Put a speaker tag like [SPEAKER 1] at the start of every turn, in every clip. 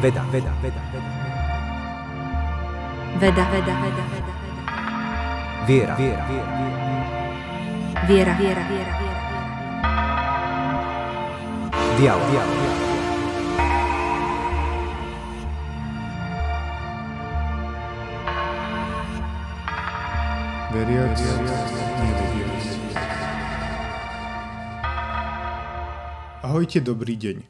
[SPEAKER 1] Veda, veda, veda, veda.
[SPEAKER 2] Veda, veda, veda, veda.
[SPEAKER 1] Viera, viera, viera.
[SPEAKER 2] Viera, viera, viera, viera.
[SPEAKER 1] Dialog, dialog.
[SPEAKER 3] Veriac, nevediac. Ahojte, dobrý deň.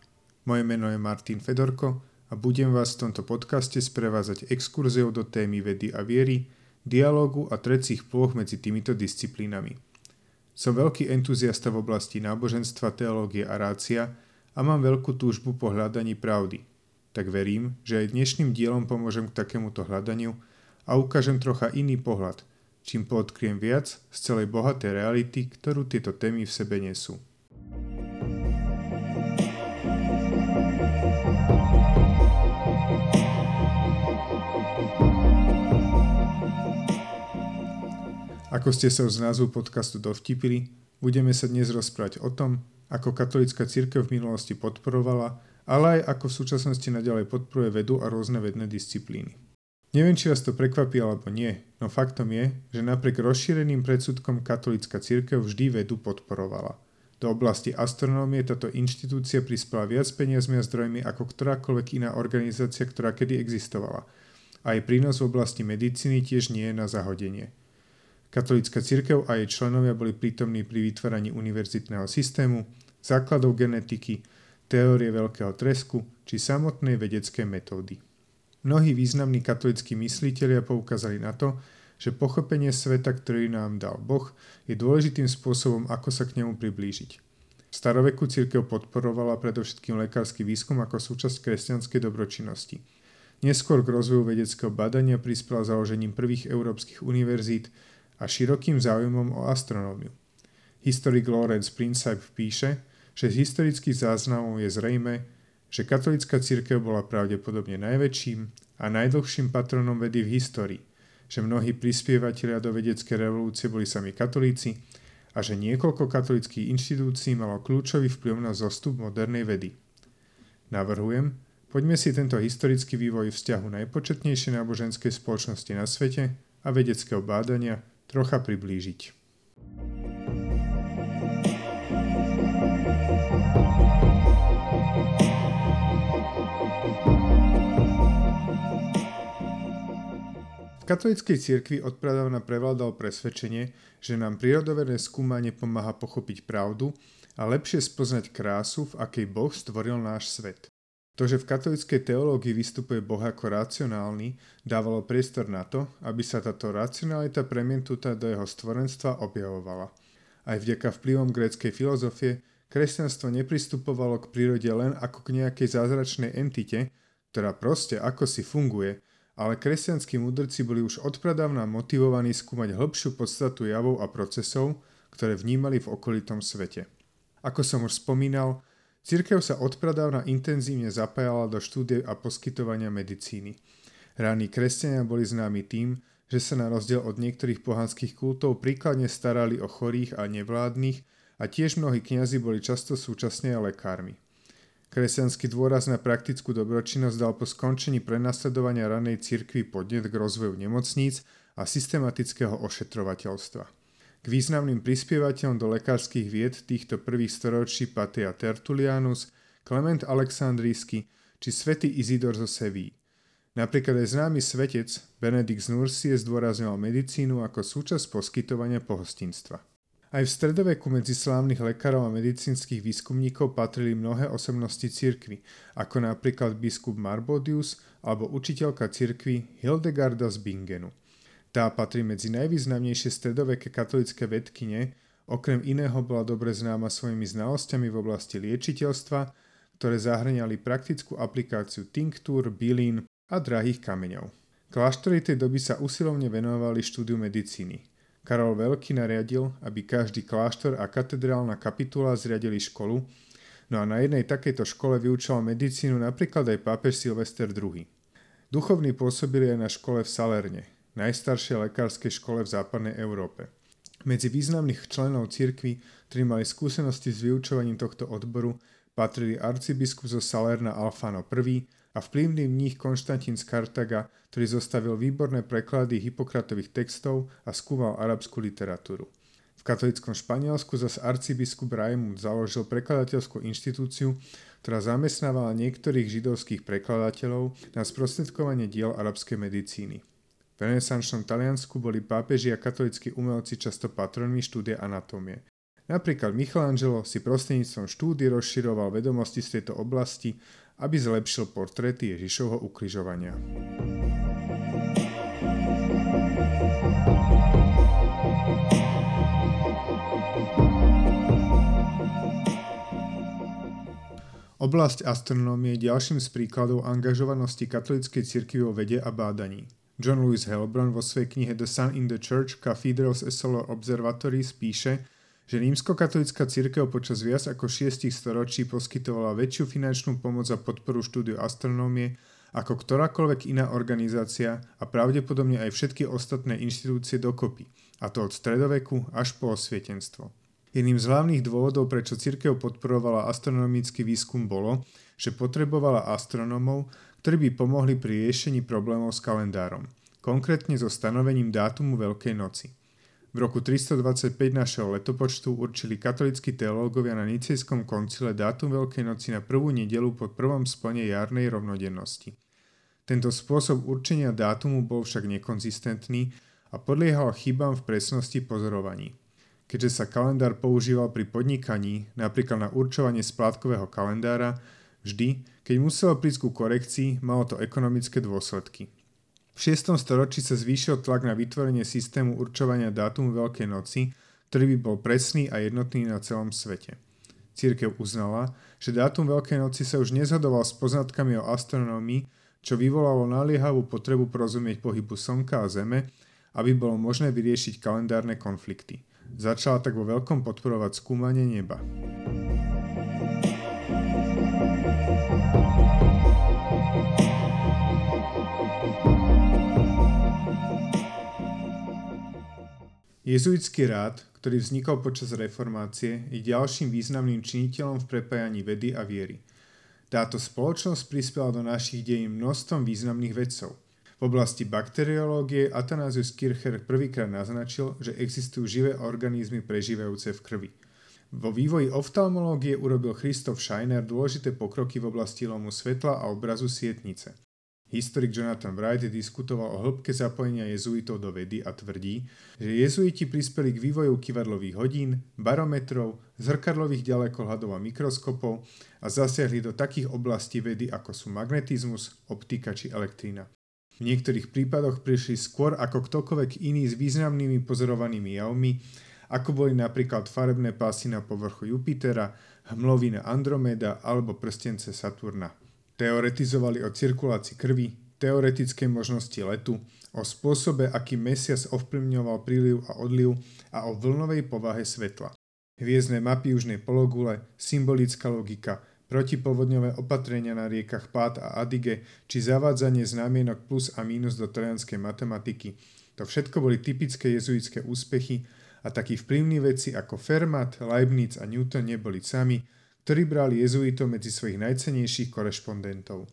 [SPEAKER 3] Moje meno je Martin Fedorko a budem vás v tomto podcaste sprevázať exkurziou do témy vedy a viery, dialógu a trecích ploch medzi týmito disciplínami. Som veľký entuziasta v oblasti náboženstva, teológie a rácia a mám veľkú túžbu po hľadaní pravdy. Tak verím, že aj dnešným dielom pomôžem k takémuto hľadaniu a ukážem trocha iný pohľad – čím poodkriem viac z celej bohatej reality, ktorú tieto témy v sebe nesú. Ako ste sa z názvu podcastu dovtipili, budeme sa dnes rozprávať o tom, ako katolická církev v minulosti podporovala, ale aj ako v súčasnosti nadalej podporuje vedu a rôzne vedné disciplíny. Neviem, či vás to prekvapí alebo nie, no faktom je, že napriek rozšíreným predsudkom katolická církev vždy vedu podporovala. Do oblasti astronómie táto inštitúcia prispela viac peniazmi a zdrojmi ako ktorákoľvek iná organizácia, ktorá kedy existovala. A jej prínos v oblasti medicíny tiež nie je na zahodenie. Katolická církev a jej členovia boli prítomní pri vytváraní univerzitného systému, základov genetiky, teórie veľkého tresku či samotnej vedeckej metódy. Mnohí významní katolíckí mysliteľia poukázali na to, že pochopenie sveta, ktorý nám dal Boh, je dôležitým spôsobom, ako sa k nemu priblížiť. V staroveku církev podporovala predovšetkým lekársky výskum ako súčasť kresťanskej dobročinnosti. Neskôr k rozvoju vedeckého badania prispela založením prvých európskych univerzít a širokým záujmom o astronómiu. Historik Lawrence Prinsep píše, že z historických záznamov je zrejme, že katolická církev bola pravdepodobne najväčším a najdlhším patronom vedy v histórii, že mnohí prispievateľia do vedeckej revolúcie boli sami katolíci a že niekoľko katolických inštitúcií malo kľúčový vplyv na zostup modernej vedy. Navrhujem, poďme si tento historický vývoj vzťahu najpočetnejšej náboženskej spoločnosti na svete a vedeckého bádania trocha priblížiť. katolíckej cirkvi odpradávna prevládal presvedčenie, že nám prírodoverné skúmanie pomáha pochopiť pravdu a lepšie spoznať krásu, v akej Boh stvoril náš svet. To, že v katolíckej teológii vystupuje Boh ako racionálny, dávalo priestor na to, aby sa táto racionalita premietnutá do jeho stvorenstva objavovala. Aj vďaka vplyvom gréckej filozofie kresťanstvo nepristupovalo k prírode len ako k nejakej zázračnej entite, ktorá proste ako si funguje – ale kresťanskí mudrci boli už odpradávna motivovaní skúmať hĺbšiu podstatu javov a procesov, ktoré vnímali v okolitom svete. Ako som už spomínal, Cirkev sa odpradávna intenzívne zapájala do štúdie a poskytovania medicíny. Ráni kresťania boli známi tým, že sa na rozdiel od niektorých pohanských kultov príkladne starali o chorých a nevládnych a tiež mnohí kňazi boli často súčasne aj lekármi. Kresťanský dôraz na praktickú dobročinnosť dal po skončení prenasledovania ranej cirkvi podnet k rozvoju nemocníc a systematického ošetrovateľstva. K významným prispievateľom do lekárskych vied týchto prvých storočí patria Tertulianus, Klement Aleksandrísky či svätý Izidor zo Seví. Napríklad aj známy svetec Benedikt z Nursie zdôrazňoval medicínu ako súčasť poskytovania pohostinstva. Aj v stredoveku medzi slávnych lekárov a medicínskych výskumníkov patrili mnohé osobnosti cirkvy, ako napríklad biskup Marbodius alebo učiteľka cirkvy Hildegarda z Bingenu. Tá patrí medzi najvýznamnejšie stredoveké katolické vedkine, okrem iného bola dobre známa svojimi znalosťami v oblasti liečiteľstva, ktoré zahrňali praktickú aplikáciu tinktúr, bylín a drahých kameňov. Kláštory tej doby sa usilovne venovali štúdiu medicíny. Karol Veľký nariadil, aby každý kláštor a katedrálna kapitula zriadili školu, no a na jednej takejto škole vyučoval medicínu napríklad aj pápež Silvester II. Duchovní pôsobili aj na škole v Salerne, najstaršej lekárskej škole v západnej Európe. Medzi významných členov cirkvy, ktorí mali skúsenosti s vyučovaním tohto odboru, patrili arcibiskup zo Salerna Alfano I a vplyvný mních Konštantín z Kartaga, ktorý zostavil výborné preklady Hippokratových textov a skúmal arabskú literatúru. V katolickom Španielsku zas arcibiskup Raimund založil prekladateľskú inštitúciu, ktorá zamestnávala niektorých židovských prekladateľov na sprostredkovanie diel arabskej medicíny. V renesančnom Taliansku boli pápeži a katolíckí umelci často patronmi štúdia anatómie. Napríklad Michelangelo si prostredníctvom štúdy rozširoval vedomosti z tejto oblasti, aby zlepšil portréty Ježišovho ukrižovania. Oblasť astronómie je ďalším z príkladov angažovanosti katolíckej cirkvi vo vede a bádaní. John Lewis Helbron vo svojej knihe The Sun in the Church Cathedrals and Solar Observatories píše, že rímskokatolická církev počas viac ako šiestich storočí poskytovala väčšiu finančnú pomoc a podporu štúdiu astronómie ako ktorákoľvek iná organizácia a pravdepodobne aj všetky ostatné inštitúcie dokopy, a to od stredoveku až po osvietenstvo. Jedným z hlavných dôvodov, prečo církev podporovala astronomický výskum bolo, že potrebovala astronómov, ktorí by pomohli pri riešení problémov s kalendárom, konkrétne so stanovením dátumu Veľkej noci. V roku 325 našeho letopočtu určili katolíckí teológovia na Nicejskom koncile dátum Veľkej noci na prvú nedelu po prvom splne jarnej rovnodennosti. Tento spôsob určenia dátumu bol však nekonzistentný a podliehal chybám v presnosti pozorovaní. Keďže sa kalendár používal pri podnikaní, napríklad na určovanie splátkového kalendára, Vždy, keď muselo prísť ku korekcii, malo to ekonomické dôsledky. V 6. storočí sa zvýšil tlak na vytvorenie systému určovania dátumu Veľkej noci, ktorý by bol presný a jednotný na celom svete. Církev uznala, že dátum Veľkej noci sa už nezhodoval s poznatkami o astronómii, čo vyvolalo naliehavú potrebu porozumieť pohybu Slnka a Zeme, aby bolo možné vyriešiť kalendárne konflikty. Začala tak vo veľkom podporovať skúmanie neba. Jezuitský rád, ktorý vznikol počas reformácie, je ďalším významným činiteľom v prepájaní vedy a viery. Táto spoločnosť prispela do našich dejín množstvom významných vedcov. V oblasti bakteriológie Athanasius Kircher prvýkrát naznačil, že existujú živé organizmy prežívajúce v krvi. Vo vývoji oftalmológie urobil Christoph Scheiner dôležité pokroky v oblasti lomu svetla a obrazu sietnice. Historik Jonathan Wright diskutoval o hĺbke zapojenia jezuitov do vedy a tvrdí, že jezuiti prispeli k vývoju kivadlových hodín, barometrov, zrkadlových ďalekohľadov a mikroskopov a zasiahli do takých oblastí vedy ako sú magnetizmus, optika či elektrína. V niektorých prípadoch prišli skôr ako ktokoľvek iný s významnými pozorovanými javmi, ako boli napríklad farebné pásy na povrchu Jupitera, hmlovina Andromeda alebo prstence Saturna. Teoretizovali o cirkulácii krvi, teoretickej možnosti letu, o spôsobe, aký mesiac ovplyvňoval príliv a odliv a o vlnovej povahe svetla. Hviezdne mapy južnej pologule, symbolická logika, protipovodňové opatrenia na riekach Pát a Adige či zavádzanie znamienok plus a mínus do trojanskej matematiky. To všetko boli typické jezuitské úspechy a takí vplyvní veci ako Fermat, Leibniz a Newton neboli sami, ktorý bral jezuitov medzi svojich najcenejších korešpondentov.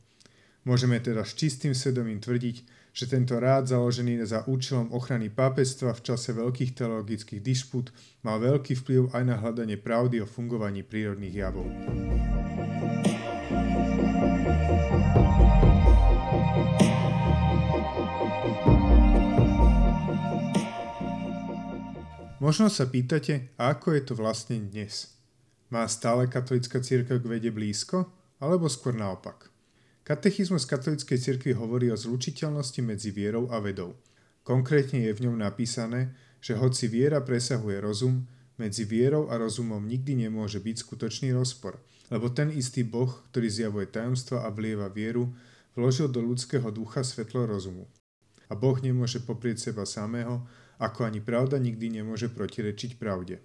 [SPEAKER 3] Môžeme teda s čistým svedomím tvrdiť, že tento rád založený za účelom ochrany pápestva v čase veľkých teologických disput mal veľký vplyv aj na hľadanie pravdy o fungovaní prírodných javov. Možno sa pýtate, ako je to vlastne dnes – má stále katolická církev k vede blízko? Alebo skôr naopak? Katechizmus katolíckej cirkvi hovorí o zlučiteľnosti medzi vierou a vedou. Konkrétne je v ňom napísané, že hoci viera presahuje rozum, medzi vierou a rozumom nikdy nemôže byť skutočný rozpor, lebo ten istý Boh, ktorý zjavuje tajomstva a vlieva vieru, vložil do ľudského ducha svetlo rozumu. A Boh nemôže poprieť seba samého, ako ani pravda nikdy nemôže protirečiť pravde.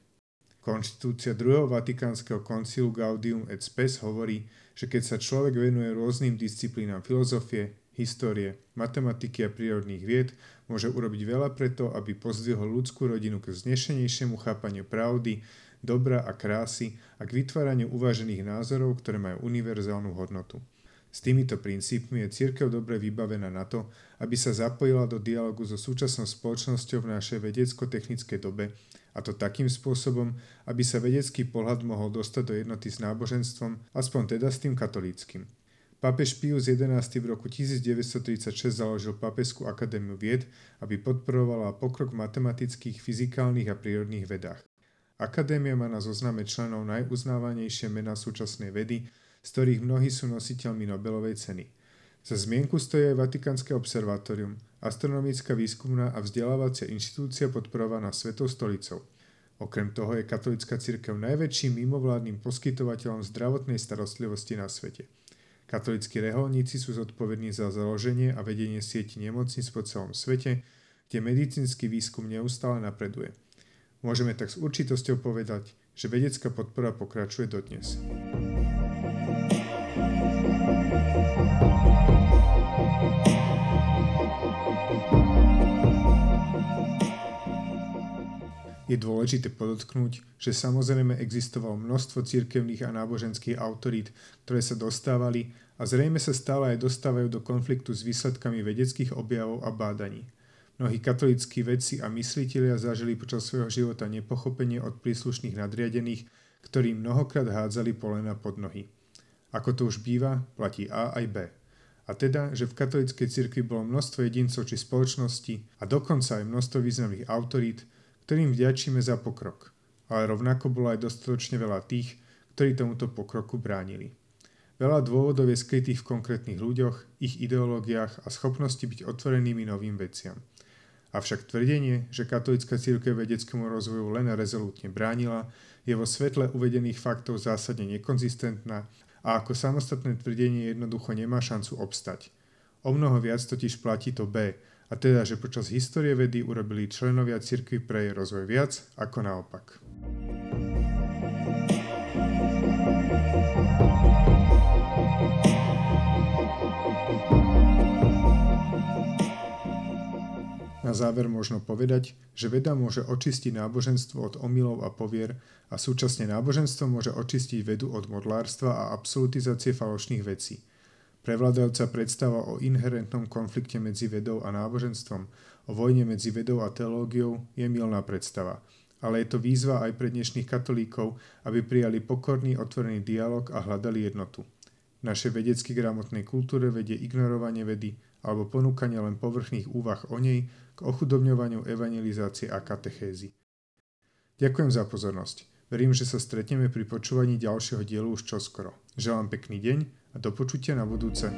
[SPEAKER 3] Konštitúcia druhého Vatikánskeho koncilu Gaudium et Spes hovorí, že keď sa človek venuje rôznym disciplínám filozofie, histórie, matematiky a prírodných vied, môže urobiť veľa preto, aby pozdvihol ľudskú rodinu k vznešenejšiemu chápaniu pravdy, dobra a krásy a k vytváraniu uvážených názorov, ktoré majú univerzálnu hodnotu. S týmito princípmi je církev dobre vybavená na to, aby sa zapojila do dialogu so súčasnou spoločnosťou v našej vedecko-technickej dobe a to takým spôsobom, aby sa vedecký pohľad mohol dostať do jednoty s náboženstvom, aspoň teda s tým katolíckým. Pápež Pius XI v roku 1936 založil Pápežskú akadémiu vied, aby podporovala pokrok v matematických, fyzikálnych a prírodných vedách. Akadémia má na zozname členov najuznávanejšie mená súčasnej vedy, z ktorých mnohí sú nositeľmi Nobelovej ceny. Za zmienku stojí aj Vatikánske observatórium, astronomická výskumná a vzdelávacia inštitúcia podporovaná Svetou stolicou. Okrem toho je katolická církev najväčším mimovládnym poskytovateľom zdravotnej starostlivosti na svete. Katolíckí reholníci sú zodpovední za založenie a vedenie sieti nemocníc po celom svete, kde medicínsky výskum neustále napreduje. Môžeme tak s určitosťou povedať, že vedecká podpora pokračuje dodnes. Je dôležité podotknúť, že samozrejme existovalo množstvo cirkevných a náboženských autorít, ktoré sa dostávali a zrejme sa stále aj dostávajú do konfliktu s výsledkami vedeckých objavov a bádaní. Mnohí katolíckí vedci a myslitelia zažili počas svojho života nepochopenie od príslušných nadriadených, ktorí mnohokrát hádzali polena pod nohy. Ako to už býva, platí A aj B. A teda, že v katolíckej cirkvi bolo množstvo jedincov či spoločnosti a dokonca aj množstvo významných autorít, ktorým vďačíme za pokrok, ale rovnako bolo aj dostatočne veľa tých, ktorí tomuto pokroku bránili. Veľa dôvodov je skrytých v konkrétnych ľuďoch, ich ideológiách a schopnosti byť otvorenými novým veciam. Avšak tvrdenie, že katolická církev vedeckému rozvoju len rezolútne bránila, je vo svetle uvedených faktov zásadne nekonzistentná a ako samostatné tvrdenie jednoducho nemá šancu obstať. O mnoho viac totiž platí to B, a teda, že počas histórie vedy urobili členovia cirkvi pre jej rozvoj viac ako naopak. Na záver možno povedať, že veda môže očistiť náboženstvo od omylov a povier a súčasne náboženstvo môže očistiť vedu od modlárstva a absolutizácie falošných vecí – Prevládajúca predstava o inherentnom konflikte medzi vedou a náboženstvom, o vojne medzi vedou a teológiou je milná predstava. Ale je to výzva aj pre dnešných katolíkov, aby prijali pokorný otvorený dialog a hľadali jednotu. V našej vedecky gramotnej kultúre vedie ignorovanie vedy alebo ponúkanie len povrchných úvah o nej k ochudobňovaniu evangelizácie a katechézy. Ďakujem za pozornosť. Verím, že sa stretneme pri počúvaní ďalšieho dielu už čoskoro. Želám pekný deň a do počutia na budúce.